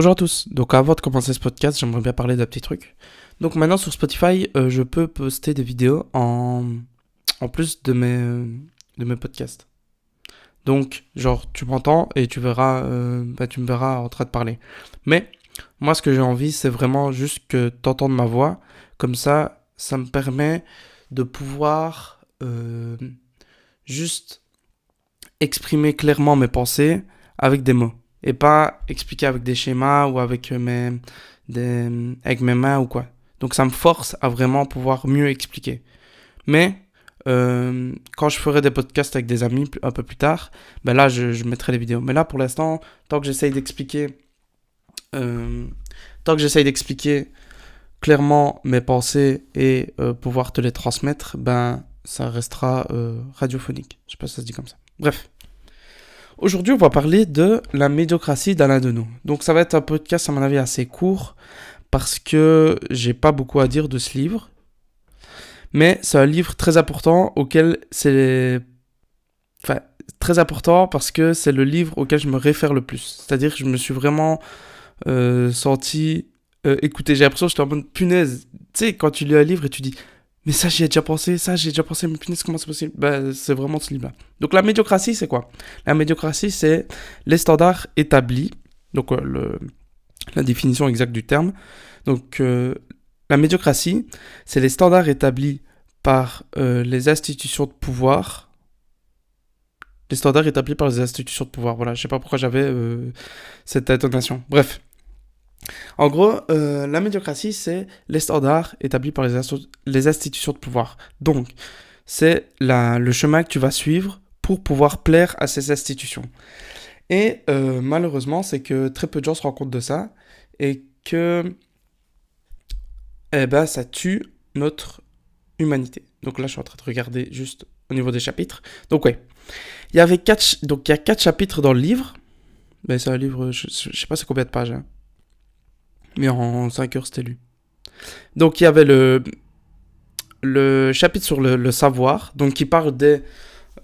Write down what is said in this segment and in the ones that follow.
Bonjour à tous. Donc avant de commencer ce podcast, j'aimerais bien parler d'un petit truc. Donc maintenant sur Spotify, euh, je peux poster des vidéos en, en plus de mes, de mes podcasts. Donc genre tu m'entends et tu verras, euh, bah, tu me verras en train de parler. Mais moi ce que j'ai envie c'est vraiment juste que tu entendes ma voix. Comme ça, ça me permet de pouvoir euh, juste exprimer clairement mes pensées avec des mots et pas expliquer avec des schémas ou avec mes, des, avec mes mains ou quoi. Donc ça me force à vraiment pouvoir mieux expliquer. Mais euh, quand je ferai des podcasts avec des amis un peu plus tard, ben là je, mettrai les vidéos. Mais là pour l'instant, tant que j'essaye d'expliquer, euh, tant que j'essaye d'expliquer clairement mes pensées et euh, pouvoir te les transmettre, ben ça restera euh, radiophonique. Je sais pas si ça se dit comme ça. Bref. Aujourd'hui, on va parler de la médiocratie d'Alain nous. Donc, ça va être un podcast, à mon avis, assez court parce que j'ai pas beaucoup à dire de ce livre. Mais c'est un livre très important auquel c'est. Enfin, très important parce que c'est le livre auquel je me réfère le plus. C'est-à-dire que je me suis vraiment euh, senti euh, écouté. J'ai l'impression que j'étais en mode punaise. Tu sais, quand tu lis un livre et tu dis mais ça, j'y ai déjà pensé, ça, j'ai déjà pensé, mais punaise, comment c'est possible? Ben, C'est vraiment ce livre-là. Donc la médiocratie, c'est quoi? La médiocratie, c'est les standards établis, donc euh, la définition exacte du terme. Donc euh, la médiocratie, c'est les standards établis par euh, les institutions de pouvoir. Les standards établis par les institutions de pouvoir. Voilà, je sais pas pourquoi j'avais euh, cette intonation. Bref. En gros, euh, la médiocratie, c'est les standards établis par les, les institutions de pouvoir. Donc, c'est le chemin que tu vas suivre pour pouvoir plaire à ces institutions. Et euh, malheureusement, c'est que très peu de gens se rendent compte de ça et que eh ben, ça tue notre humanité. Donc là, je suis en train de regarder juste au niveau des chapitres. Donc ouais, il y avait quatre, donc il y a quatre chapitres dans le livre. Mais c'est un livre, je, je sais pas c'est combien de pages. hein. Mais en 5 heures, c'était lu. Donc il y avait le, le chapitre sur le, savoir, donc qui parle des,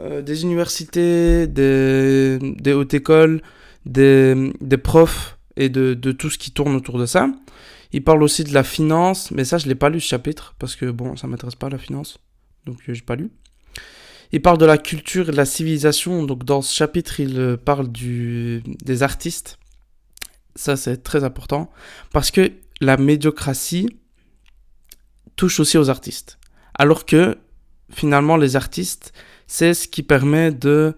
euh, des universités, des, des hautes écoles, des, des profs et de, de tout ce qui tourne autour de ça. Il parle aussi de la finance, mais ça je l'ai pas lu ce chapitre parce que bon, ça m'intéresse pas la finance, donc euh, j'ai pas lu. Il parle de la culture et de la civilisation, donc dans ce chapitre il euh, parle du, des artistes. Ça c'est très important parce que la médiocratie touche aussi aux artistes. Alors que finalement les artistes, c'est ce qui permet de...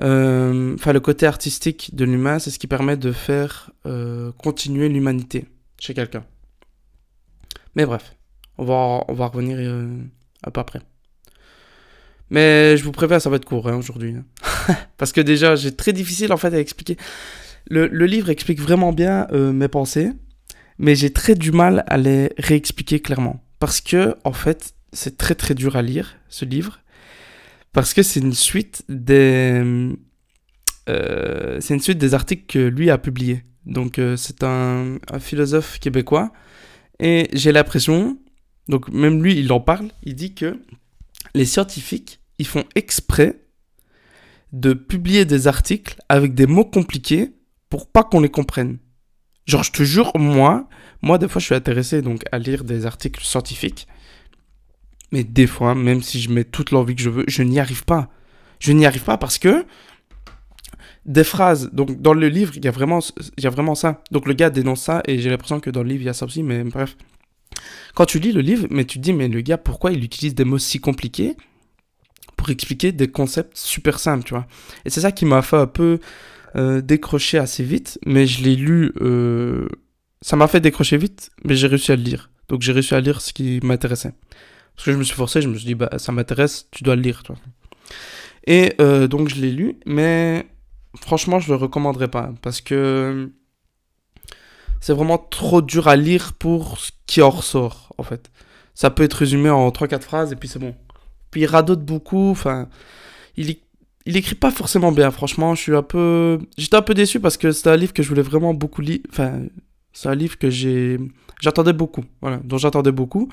euh, Enfin le côté artistique de l'humain, c'est ce qui permet de faire euh, continuer l'humanité chez quelqu'un. Mais bref, on va, on va revenir euh, un peu après. Mais je vous préviens, ça va être court hein, aujourd'hui. hein. Parce que déjà, j'ai très difficile en fait à expliquer. Le, livre explique vraiment bien euh, mes pensées, mais j'ai très du mal à les réexpliquer clairement. Parce que, en fait, c'est très très dur à lire, ce livre. Parce que c'est une suite des... euh, c'est une suite des articles que lui a publiés. Donc euh, c'est un, un philosophe québécois. Et j'ai l'impression, donc même lui il en parle, il dit que les scientifiques, ils font exprès de publier des articles avec des mots compliqués pour pas qu'on les comprenne. Genre je te jure, moi, moi des fois je suis intéressé donc à lire des articles scientifiques. Mais des fois, même si je mets toute l'envie que je veux, je n'y arrive pas. Je n'y arrive pas parce que des phrases. Donc, dans le livre, il y a vraiment, il y a vraiment ça. Donc, le gars dénonce ça et j'ai l'impression que dans le livre, il y a ça aussi. Mais bref. Quand tu lis le livre, mais tu te dis, mais le gars, pourquoi il utilise des mots si compliqués pour expliquer des concepts super simples, tu vois? Et c'est ça qui m'a fait un peu euh, décrocher assez vite. Mais je l'ai lu. euh, Ça m'a fait décrocher vite, mais j'ai réussi à le lire. Donc, j'ai réussi à lire ce qui m'intéressait. Parce que je me suis forcé, je me suis dit, bah, ça m'intéresse, tu dois le lire, toi. Et euh, donc, je l'ai lu, mais franchement, je le recommanderais pas parce que c'est vraiment trop dur à lire pour ce qui en ressort, en fait. Ça peut être résumé en 3-4 phrases et puis c'est bon. Puis il radote beaucoup, enfin, il, é- il écrit pas forcément bien, franchement, je suis un peu... J'étais un peu déçu parce que c'était un livre que je voulais vraiment beaucoup lire, enfin, c'est un livre que j'ai... J'attendais beaucoup, voilà, dont j'attendais beaucoup.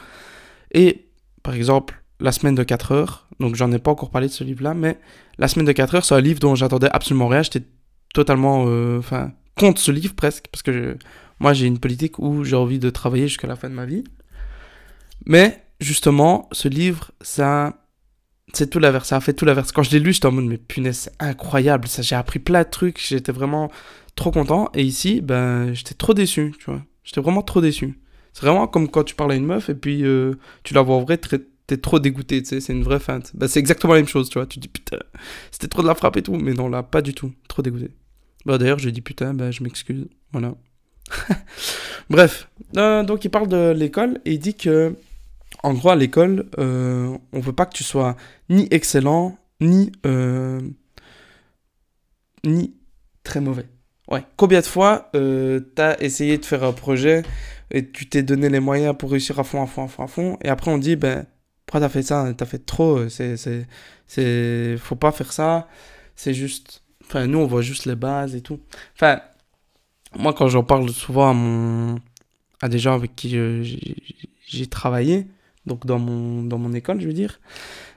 Et, par exemple, La semaine de 4 heures, donc j'en ai pas encore parlé de ce livre-là, mais La semaine de 4 heures, c'est un livre dont j'attendais absolument rien, j'étais totalement... euh, Enfin, contre ce livre presque, parce que moi j'ai une politique où j'ai envie de travailler jusqu'à la fin de ma vie. Mais justement, ce livre, ça, c'est tout l'inverse, ça a fait tout l'inverse. Quand je l'ai lu, j'étais en mode, mais punaise, c'est incroyable, ça, j'ai appris plein de trucs, j'étais vraiment trop content. Et ici, ben, j'étais trop déçu, tu vois. J'étais vraiment trop déçu. C'est vraiment comme quand tu parles à une meuf et puis euh, tu la vois en vrai, t'es trop dégoûté, tu sais, c'est une vraie feinte. Ben, c'est exactement la même chose, tu vois. Tu dis putain, c'était trop de la frappe et tout, mais non, là, pas du tout, trop dégoûté. Bah, d'ailleurs, je dis putain, ben, je m'excuse, voilà. Bref, euh, donc il parle de l'école et il dit que, en gros, à l'école, euh, on veut pas que tu sois ni excellent, ni, ni très mauvais. Ouais. Combien de fois euh, t'as essayé de faire un projet et tu t'es donné les moyens pour réussir à fond, à fond, à fond, à fond, et après on dit, ben, pourquoi t'as fait ça? T'as fait trop, euh, c'est, c'est, c'est, faut pas faire ça, c'est juste, enfin, nous on voit juste les bases et tout. Enfin, moi quand j'en parle souvent à mon, à des gens avec qui euh, j'ai travaillé, donc dans mon, dans mon école, je veux dire,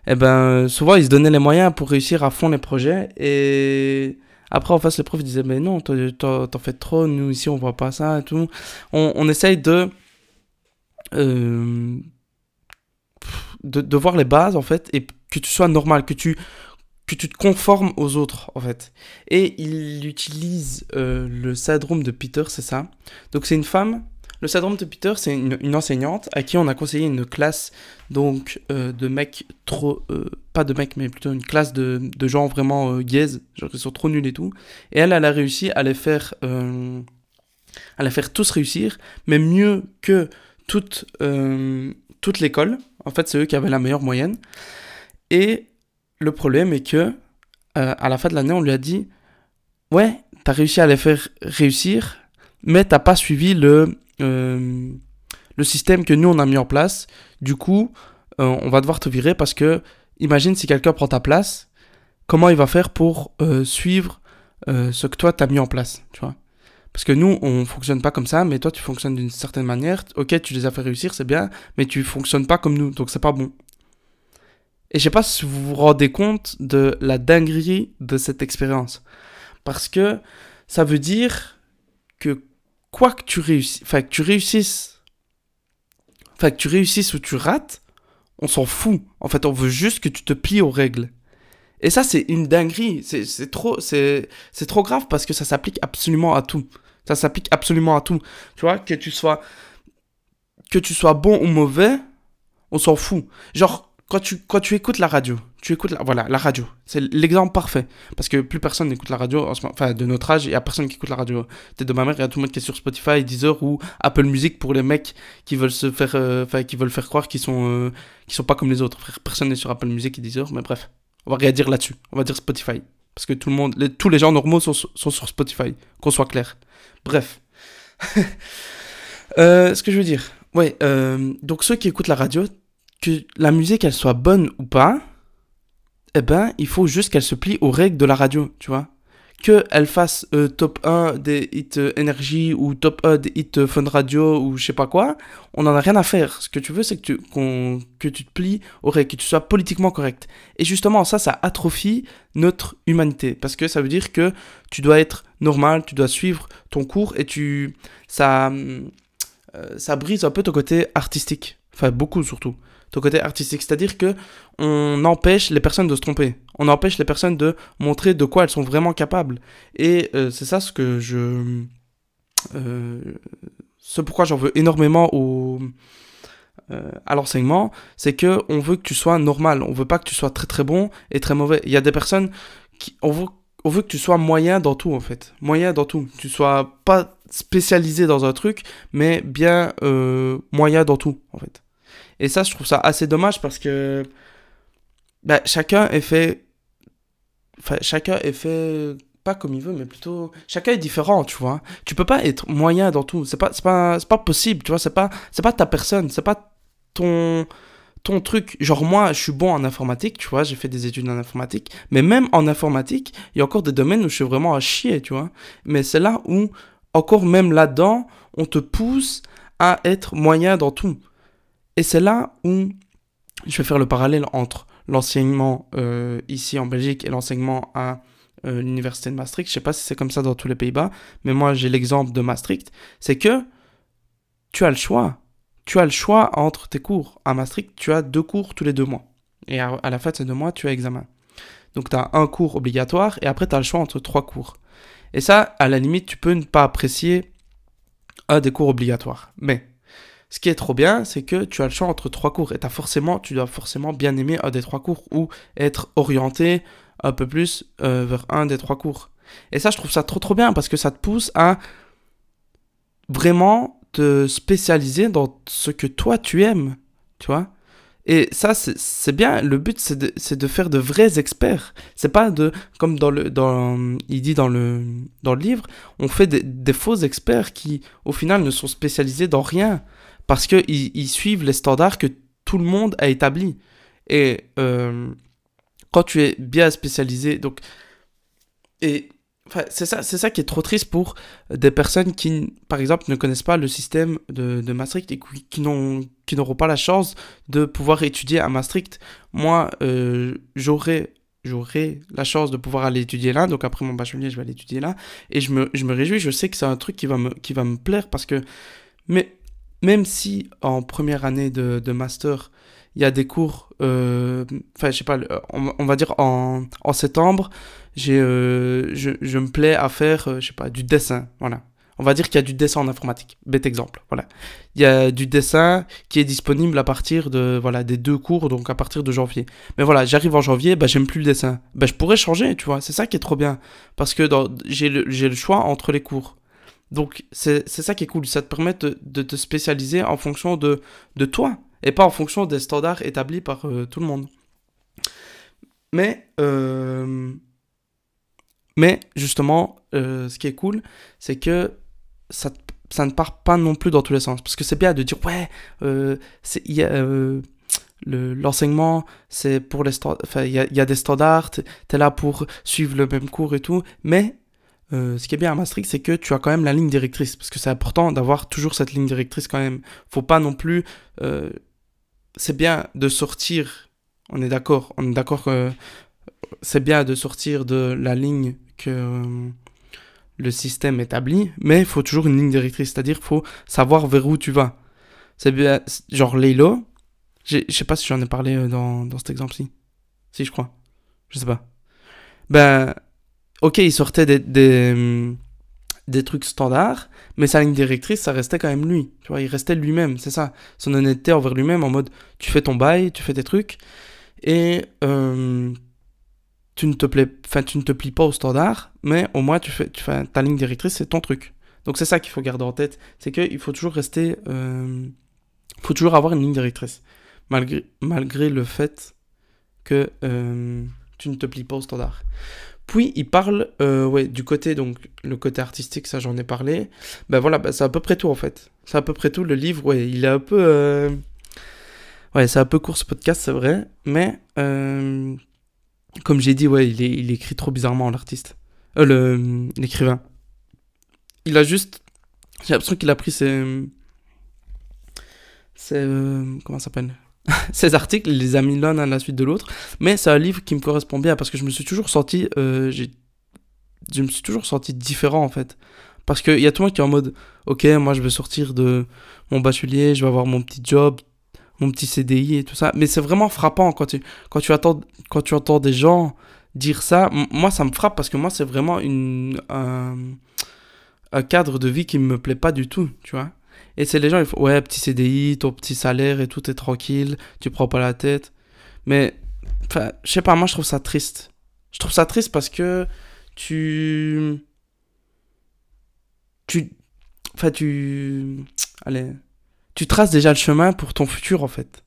eh ben, souvent ils se donnaient les moyens pour réussir à fond les projets et après, en face, le prof disait, mais non, t'en fais trop, nous ici, on voit pas ça et tout. On, on essaye de, euh, de, de, voir les bases, en fait, et que tu sois normal, que tu, que tu te conformes aux autres, en fait. Et il utilise euh, le syndrome de Peter, c'est ça. Donc, c'est une femme le syndrome de Peter, c'est une, enseignante à qui on a conseillé une classe donc euh, de mecs trop euh, pas de mecs mais plutôt une classe de, de gens vraiment euh, gays, genre ils sont trop nuls et tout. Et elle, elle a réussi à les faire à les faire tous réussir, mais mieux que toute toute l'école. En fait, c'est eux qui avaient la meilleure moyenne. Et le problème est que à la fin de l'année, on lui a dit ouais, t'as réussi à les faire réussir, mais t'as pas suivi le euh, le système que nous on a mis en place. Du coup, euh, on va devoir te virer parce que imagine si quelqu'un prend ta place, comment il va faire pour euh, suivre ce que toi t'as mis en place, tu vois? Parce que nous on fonctionne pas comme ça, mais toi tu fonctionnes d'une certaine manière. Ok, tu les as fait réussir, c'est bien, mais tu fonctionnes pas comme nous, donc c'est pas bon. Et je sais pas si vous vous rendez compte de la dinguerie de cette expérience. Parce que ça veut dire que quoi que tu réussisses, enfin que tu réussisses, enfin que tu réussisses ou tu rates, on s'en fout. En fait, on veut juste que tu te plies aux règles. Et ça, c'est une dinguerie. C'est trop, c'est trop grave parce que ça s'applique absolument à tout. Ça s'applique absolument à tout. Tu vois, que tu sois, que tu sois bon ou mauvais, on s'en fout. Genre, quand tu, quand tu écoutes la radio, tu écoutes la, voilà, la radio. C'est l'exemple parfait. Parce que plus personne n'écoute la radio, enfin, de notre âge, il n'y a personne qui écoute la radio. Peut-être de ma mère, il y a tout le monde qui est sur Spotify, Deezer ou Apple Music pour les mecs qui veulent se faire, euh, qui veulent faire croire qu'ils sont, euh, sont pas comme les autres. Personne n'est sur Apple Music et Deezer, mais bref. On va rien dire là-dessus. On va dire Spotify. Parce que tout le monde, tous les gens normaux sont, sont sur Spotify. Qu'on soit clair. Bref. euh, ce que je veux dire. Ouais, euh, donc ceux qui écoutent la radio, que la musique elle soit bonne ou pas, eh ben il faut juste qu'elle se plie aux règles de la radio, tu vois. Que elle fasse euh, top 1 des hits euh, énergie ou top 1 des hits euh, fun radio ou je sais pas quoi, on n'en a rien à faire. Ce que tu veux c'est que tu, que tu te plies aux règles, que tu sois politiquement correct. Et justement ça, ça atrophie notre humanité. Parce que ça veut dire que tu dois être normal, tu dois suivre ton cours et tu... ça, ça brise un peu ton côté artistique. Enfin beaucoup surtout ton côté artistique. C'est-à-dire que on empêche les personnes de se tromper. On empêche les personnes de montrer de quoi elles sont vraiment capables. Et euh, c'est ça ce que je... Euh, ce pourquoi j'en veux énormément au... Euh, à l'enseignement, c'est que on veut que tu sois normal, on veut pas que tu sois très très bon et très mauvais. Il y a des personnes qui on veut, on veut que tu sois moyen dans tout en fait, moyen dans tout. Tu sois pas spécialisé dans un truc, mais bien moyen dans tout en fait. Et ça, je trouve ça assez dommage parce que bah, chacun est fait. Enfin, chacun est fait pas comme il veut, mais plutôt chacun est différent, tu vois. Tu peux pas être moyen dans tout. C'est pas, pas, pas possible, tu vois. C'est pas, pas ta personne, c'est pas ton, ton truc. Genre moi, je suis bon en informatique, tu vois. J'ai fait des études en informatique, mais même en informatique, il y a encore des domaines où je suis vraiment à chier, tu vois. Mais c'est là où, encore même là-dedans, on te pousse à être moyen dans tout. Et c'est là où je vais faire le parallèle entre l'enseignement euh, ici en Belgique et l'enseignement à euh, l'université de Maastricht, je sais pas si c'est comme ça dans tous les Pays-Bas, mais moi j'ai l'exemple de Maastricht, c'est que tu as le choix. Tu as le choix entre tes cours. À Maastricht, tu as deux cours tous les deux mois. Et à, la fin de ces deux mois, tu as examen. Donc tu as un cours obligatoire et après tu as le choix entre trois cours. Et ça, à la limite, tu peux ne pas apprécier un des cours obligatoires. Mais ce qui est trop bien, c'est que tu as le choix entre trois cours et as forcément, tu dois forcément bien aimer un des trois cours ou être orienté un peu plus euh, vers un des trois cours. Et ça, je trouve ça trop trop bien parce que ça te pousse à vraiment te spécialiser dans ce que toi tu aimes, tu vois. Et ça, c'est bien. Le but, c'est de, faire de vrais experts. C'est pas de, comme dans le, dans, il dit dans le, dans le livre, on fait des faux experts qui, au final, ne sont spécialisés dans rien parce qu'ils ils suivent les standards que tout le monde a établis. Et euh, quand tu es bien spécialisé, donc, et c'est ça, c'est ça qui est trop triste pour des personnes qui, par exemple, ne connaissent pas le système de, de Maastricht et qui, n'ont, qui n'auront pas la chance de pouvoir étudier à Maastricht. Moi, euh, j'aurais j'aurai la chance de pouvoir aller étudier là. Donc après mon bachelier, je vais aller étudier là. Et je me, je me réjouis, je sais que c'est un truc qui va me, qui va me plaire parce que mais même si en première année de, master, il y a des cours, euh, enfin, je sais pas, on, va dire en, septembre, euh, je, me plais à faire, euh, je sais pas, du dessin, voilà. On va dire qu'il y a du dessin en informatique, bête exemple, voilà. Il y a du dessin qui est disponible à partir de, voilà, des deux cours, donc à partir de janvier. Mais voilà, j'arrive en janvier, bah, j'aime plus le dessin. Bah, je pourrais changer, tu vois, c'est ça qui est trop bien. Parce que j'ai le choix entre les cours. Donc c'est ça qui est cool, ça te permet de, te spécialiser en fonction de, de, toi et pas en fonction des standards établis par euh, tout le monde. Mais, euh, mais justement, euh, ce qui est cool, c'est que ça, ça ne part pas non plus dans tous les sens. Parce que c'est bien de dire, ouais, l'enseignement, c'est pour les standards, il y y a, des standards, tu es là pour suivre le même cours et tout, mais euh, ce qui est bien à Maastricht, c'est que tu as quand même la ligne directrice, parce que c'est important d'avoir toujours cette ligne directrice quand même. Faut pas non plus. Euh, c'est bien de sortir. On est d'accord. On est d'accord que c'est bien de sortir de la ligne que euh, le système établit, mais il faut toujours une ligne directrice, c'est-à-dire faut savoir vers où tu vas. C'est bien, genre Laylo. Je sais pas si j'en ai parlé dans, dans cet exemple-ci. Si, je crois. Je sais pas. Ben ok, il sortait des, des, trucs standards, mais sa ligne directrice, ça restait quand même lui. Tu vois, il restait lui-même, c'est ça. Son honnêteté envers lui-même, en mode, tu fais ton bail, tu fais tes trucs, et euh, tu, ne te tu ne te plies pas au standard, mais au moins, tu fais, tu fais ta ligne directrice, c'est ton truc. Donc c'est ça qu'il faut garder en tête, c'est qu'il faut toujours rester... Euh, faut toujours avoir une ligne directrice, malgré, malgré le fait que euh, tu ne te plies pas au standard. Puis il parle euh, ouais, du côté, donc le côté artistique, ça j'en ai parlé. Ben voilà, ben, c'est à peu près tout en fait. C'est à peu près tout. Le livre, ouais, il est un peu. Euh, ouais, c'est un peu court ce podcast, c'est vrai. Mais euh, comme j'ai dit, ouais, il, écrit trop bizarrement l'artiste. L'écrivain. Il a juste. J'ai l'impression qu'il a pris ses comment ça s'appelle? ces articles, les a mis l'un à la suite de l'autre, mais c'est un livre qui me correspond bien parce que je me suis toujours senti, euh, je me suis toujours senti différent en fait. Parce qu'il y a tout le monde qui est en mode, ok, moi je vais sortir de mon bachelier, je vais avoir mon petit job, mon petit CDI et tout ça. Mais c'est vraiment frappant quand tu, quand, tu attends, quand tu entends des gens dire ça. moi, ça me frappe parce que moi, c'est vraiment une, un, un, cadre de vie qui me plaît pas du tout, tu vois. Et c'est les gens, ils font, ouais, petit CDI, ton petit salaire et tout est tranquille, tu prends pas la tête. Mais, enfin, je sais pas, moi je trouve ça triste. Je trouve ça triste parce que tu. Tu. Enfin, tu. Allez. Tu traces déjà le chemin pour ton futur en fait.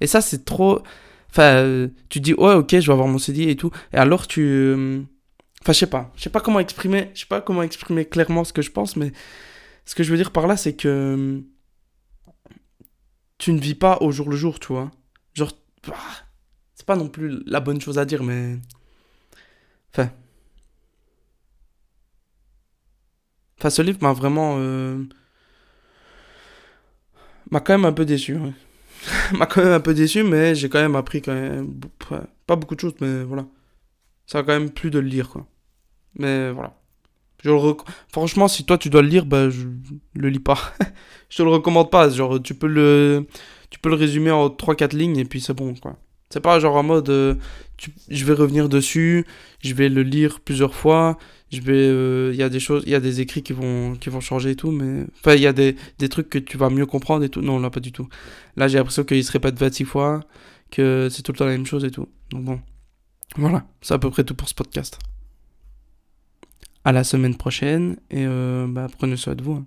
Et ça, c'est trop. Enfin, tu dis, ouais, ok, je vais avoir mon CDI et tout. Et alors, tu. Enfin, je sais pas. Je sais pas comment exprimer. Je sais pas comment exprimer clairement ce que je pense, mais ce que je veux dire par là, c'est que tu ne vis pas au jour le jour, tu vois. Genre, bah, c'est pas non plus la bonne chose à dire, mais. Enfin. Enfin, ce livre m'a vraiment. Euh, m'a quand même un peu déçu. m'a quand même un peu déçu, mais j'ai quand même appris quand même. Pas beaucoup de choses, mais voilà. Ça a quand même plu de le lire, quoi. Mais voilà. Je le Franchement, si toi tu dois le lire, bah je le lis pas. je te le recommande pas. Genre, tu peux le, tu peux le résumer en 3-4 lignes et puis c'est bon, quoi. C'est pas genre en mode euh, je vais revenir dessus, je vais le lire plusieurs fois, je vais il euh, y a des choses, il y a des écrits qui vont qui vont changer et tout mais enfin il y a des, des, trucs que tu vas mieux comprendre et tout. Non, là pas du tout. Là, j'ai l'impression qu'il se répète 26 fois, que c'est tout le temps la même chose et tout. Donc bon. Voilà, c'est à peu près tout pour ce podcast. À la semaine prochaine et euh, bah, prenez soin de vous. Hein.